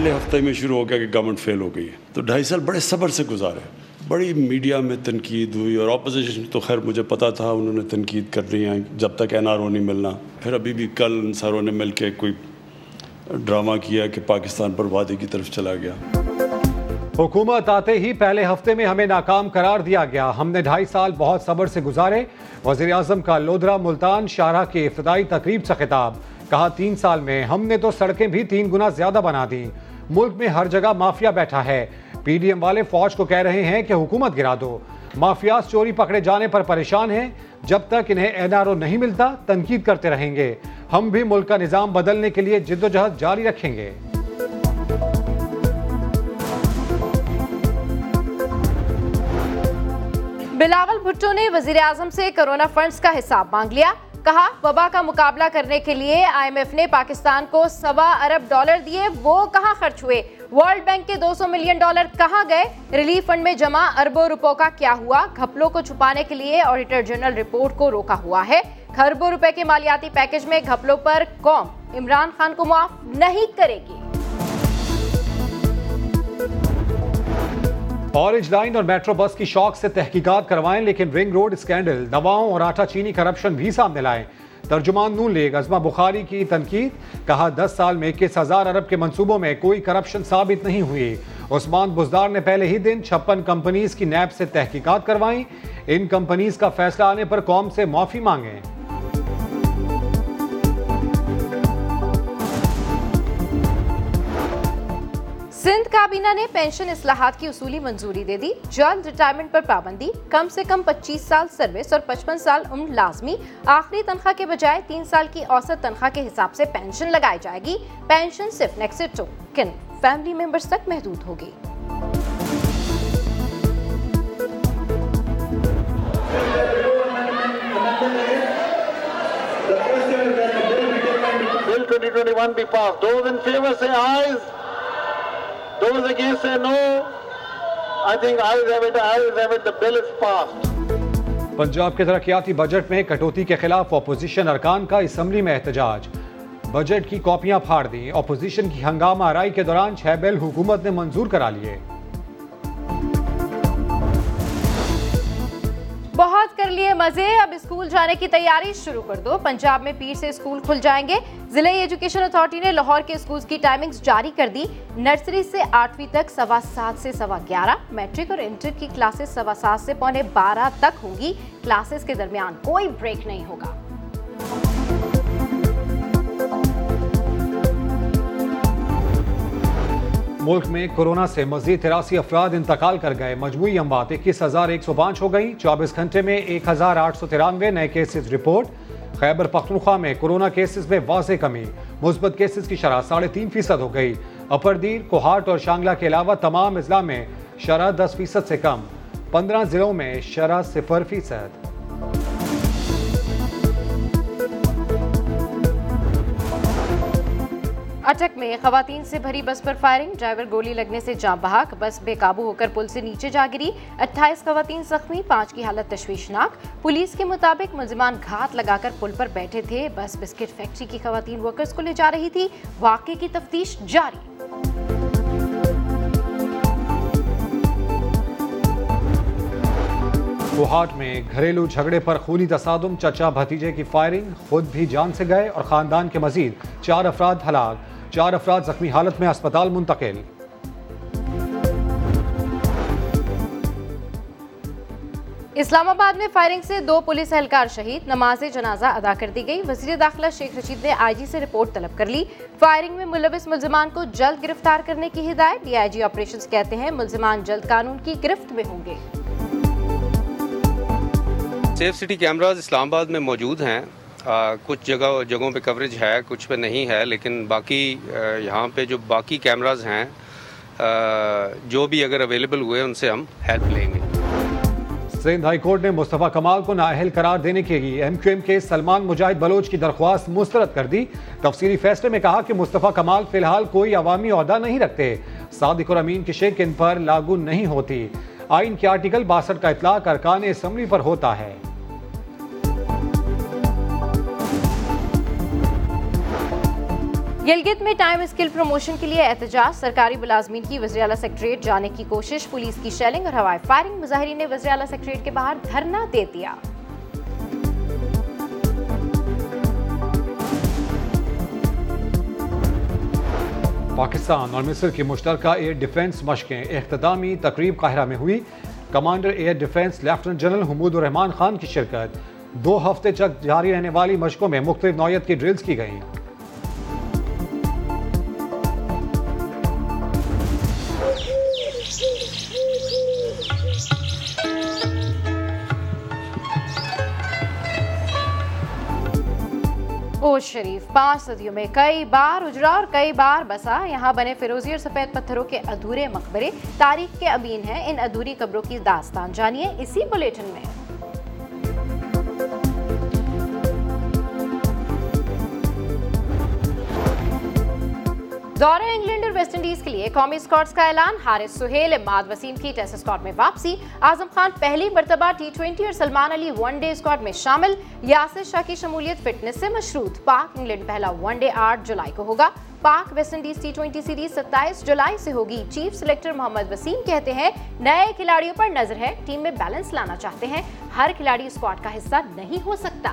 پہلے ہفتے میں شروع ہو گیا کہ گورنمنٹ فیل ہو گئی ہے۔ تو ڈھائی سال بڑے صبر سے گزارے بڑی میڈیا میں تنقید ہوئی اور اپوزیشن تو خیر مجھے پتا تھا، انہوں نے تنقید کر کرنی ہے جب تک این آر او نہیں ملنا، پھر ابھی بھی کل ان ساروں نے مل کے کوئی ڈرامہ کیا کہ پاکستان پر وادی کی طرف چلا گیا۔ حکومت آتے ہی پہلے ہفتے میں ہمیں ناکام قرار دیا گیا۔ ہم نے ڈھائی سال بہت صبر سے گزارے۔ وزیر اعظم کا لودرا ملتان شاہراہ کی افتتاحی تقریب سے خطاب۔ کہا، تین سال میں ہم نے تو سڑکیں بھی تین گنا زیادہ بنا دی ملک میں ہر جگہ مافیا بیٹھا ہے۔ پی ڈی ایم والے فوج کو کہہ رہے ہیں کہ حکومت گرا دو۔ مافیاز چوری پکڑے جانے پر پریشان ہیں۔ جب تک انہیں این آر او نہیں ملتا، تنقید کرتے رہیں گے۔ ہم بھی ملک کا نظام بدلنے کے لیے جد و جہد جاری رکھیں گے۔ بلاول بھٹو نے وزیر اعظم سے کرونا فنڈز کا حساب مانگ لیا۔ کہا، وبا کا مقابلہ کرنے کے لیے آئی ایم ایف نے پاکستان کو سوا ارب ڈالر دیے، وہ کہاں خرچ ہوئے؟ ورلڈ بینک کے دو سو ملین ڈالر کہاں گئے؟ ریلیف فنڈ میں جمع اربوں روپوں کا کیا ہوا؟ گھپلوں کو چھپانے کے لیے آڈیٹر جنرل رپورٹ کو روکا ہوا ہے۔ خربوں روپے کے مالیاتی پیکج میں گھپلوں پر قوم۔ عمران خان کو معاف نہیں کرے گی۔ اورنج لائن اور میٹرو بس کی شوق سے تحقیقات کروائیں، لیکن رنگ روڈ اسکینڈل دواؤں اور آٹا چینی کرپشن بھی سامنے لائیں۔ ترجمان نون لیگ ازما بخاری کی تنقید، کہا دس سال میں اکیس ہزار ارب کے منصوبوں میں کوئی کرپشن ثابت نہیں ہوئی۔ عثمان بزدار نے پہلے ہی دن چھپن کمپنیز کی نیب سے تحقیقات کروائیں۔ ان کمپنیز کا فیصلہ آنے پر قوم سے معافی مانگیں۔ سندھ کابینہ نے پینشن اصلاحات کی اصولی منظوری دے دی جلد ریٹائرمنٹ پر پابندی کم سے کم پچیس سال سروس اور پچپن سال عمر لازمی آخری تنخواہ کے بجائے تین سال کی اوسط تنخواہ کے حساب سے پینشن لگائی جائے گی پینشن صرف نیکسٹ کن فیملی ممبرز تک محدود ہوگی Bill 2021 be passed. Those in favor say ayes. Those against say no. I think I'll have it, I'll have it. The bill is passed. Punjab کے ترقیاتی بجٹ میں کٹوتی کے خلاف اپوزیشن ارکان کا اسمبلی میں احتجاج بجٹ کی کاپیاں پھاڑ دیں اپوزیشن کی ہنگامہ آرائی کے دوران چھ بیل حکومت نے منظور کرا لیے بہت کر لیے مزے۔ اب اسکول جانے کی تیاری شروع کر دو۔ پنجاب میں پیر سے اسکول کھل جائیں گے۔ ضلع ایجوکیشن اتھارٹی نے لاہور کے اسکولز کی ٹائمنگز جاری کر دی۔ نرسری سے آٹھویں تک سوا سات سے سوا گیارہ۔ میٹرک اور انٹر کی کلاسز سوا سات سے پونے بارہ تک ہوں گی۔ کلاسز کے درمیان کوئی بریک نہیں ہوگا۔ ملک میں کورونا سے مزید تراسی افراد انتقال کر گئے۔ مجموعی اموات اکیس ہزار ایک سو پانچ ہو گئی چوبیس گھنٹے میں ایک ہزار آٹھ سو ترانوے نئے کیسز رپورٹ خیبر پختونخوا میں کورونا کیسز میں واضح کمی، مثبت کیسز کی شرح ساڑھے تین فیصد ہو گئی۔ اپردیر کوہاٹ اور شانگلہ کے علاوہ تمام اضلاع میں شرح دس فیصد سے کم۔ پندرہ ضلعوں میں شرح صفر فیصد۔ اٹک میں خواتین سے بھری بس پر فائرنگ، ڈرائیور گولی لگنے سے جاں بحق بس بے قابو ہو کر پل سے نیچے جا گری۔ اٹھائیس خواتین زخمی، پانچ کی حالت تشویشناک۔ پولیس کے مطابق ملزمان گھات لگا کر پل پر بیٹھے تھے۔ بس بسکٹ فیکٹری کی خواتین ورکرز کو لے جا رہی تھی۔ واقعے کی تفتیش جاری۔ کوہاٹ میں گھریلو جھگڑے پر خونی تصادم، چچا بھتیجے کی فائرنگ، خود بھی جان سے گئے اور خاندان کے مزید چار افراد ہلاک۔ چار افراد زخمی حالت میں اسپتال منتقل۔ اسلام آباد میں فائرنگ سے دو پولیس اہلکار شہید نماز جنازہ ادا کر دی گئی۔ وزیر داخلہ شیخ رشید نے آئی جی سے رپورٹ طلب کر لی۔ فائرنگ میں ملوث ملزمان کو جلد گرفتار کرنے کی ہدایت۔ ڈی آئی جی آپریشنز کہتے ہیں ملزمان جلد قانون کی گرفت میں ہوں گے۔ سیف سٹی کیمراز اسلام آباد میں موجود ہیں۔ آ, کچھ جگہ جگہوں پہ کوریج ہے کچھ پہ نہیں ہے لیکن باقی آ, یہاں پہ جو باقی کیمراز ہیں آ, جو بھی اگر اویلیبل ہوئے ان سے ہم ہیلپ لیں گے۔ سندھ ہائی کورٹ نے مصطفیٰ کمال کو نااہل قرار دینے کے لیے ایم کیو ایم کے سلمان مجاہد بلوچ کی درخواست مسترد کر دی۔ تفصیلی فیصلے میں کہا کہ مصطفیٰ کمال فی الحال کوئی عوامی عہدہ نہیں رکھتے۔ صادق اور امین کی شک ان پر لاگو نہیں ہوتی۔ آئین کے آرٹیکل باسٹھ کا اطلاق ارکان اسمبلی پر ہوتا ہے۔ گلگت میں ٹائم اسکل پروموشن کے لیے احتجاج، سرکاری ملازمین کی وزیر اعلیٰ سیکٹریٹ جانے کی کوشش، پولیس کی شیلنگ اور ہوائی فائرنگ، مظاہرین نے وزیر اعلیٰ سیکٹریٹ کے باہر دھرنا دے دیا۔ پاکستان اور مصر کی مشترکہ ایئر ڈیفنس مشقیں۔ اختتامی تقریب قاہرہ میں ہوئی۔ Commander air defence lieutenant general Hamood ur-Rahman Khan کی شرکت۔ دو ہفتے تک جاری رہنے والی مشقوں میں مختلف نوعیت کی ڈرلز کی گئیں۔ شریف پانچ صدیوں میں کئی بار اجرا اور کئی بار بسا۔ یہاں بنے فیروزی اور سفید پتھروں کے ادھورے مقبرے تاریخ کے ابین ہیں۔ ان ادھوری قبروں کی داستان جانیے اسی بلیٹن میں۔ دورہ انگلینڈ اور ویسٹ انڈیز کے لیے قومی اسکواڈز کا اعلان، حارث سہیل اماد وسیم کی ٹیسٹ اسکواڈ میں واپسی۔ اعظم خان پہلی مرتبہ ٹی ٹوینٹی اور Salman Ali one day squad میں شامل۔ یاسر شاہ کی شمولیت فٹنس سے مشروط۔ پاک انگلینڈ پہلا ون ڈے آٹھ جولائی کو ہوگا۔ Pak west Indies T twenty series ستائیس جولائی سے ہوگی۔ چیف سلیکٹر محمد وسیم کہتے ہیں، نئے کھلاڑیوں پر نظر ہے۔ ٹیم میں بیلنس لانا چاہتے ہیں۔ ہر کھلاڑی اسکواڈ کا حصہ نہیں ہو سکتا۔